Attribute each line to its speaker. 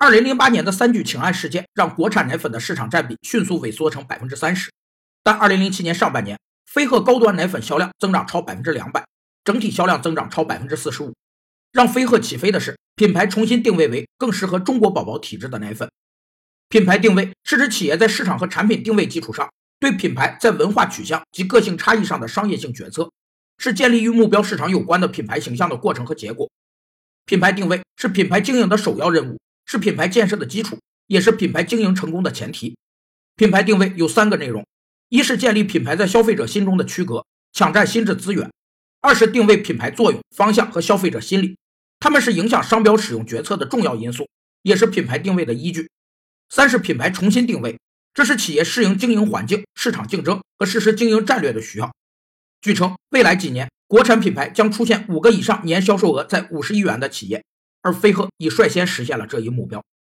Speaker 1: 二零零八年的三聚氰胺事件让国产奶粉的市场占比迅速萎缩成百分之三十，但二零零七年上半年，飞鹤高端奶粉销量增长超百分之两百，整体销量增长超百分之四十五。让飞鹤起飞的是品牌重新定位为更适合中国宝宝体质的奶粉。品牌定位是指企业在市场和产品定位基础上，对品牌在文化取向及个性差异上的商业性决策，是建立与目标市场有关的品牌形象的过程和结果。品牌定位是品牌经营的首要任务，是品牌建设的基础，也是品牌经营成功的前提。品牌定位有三个内容：一是建立品牌在消费者心中的区隔，抢占心智资源。二是定位品牌作用方向和消费者心理，他们是影响商标使用决策的重要因素，也是品牌定位的依据。三是品牌重新定位，这是企业适应经营环境、市场竞争和实施经营战略的需要。据称，未来几年国产品牌将出现五个以上年销售额在五十亿元的企业，而飞鹤已率先实现了这一目标。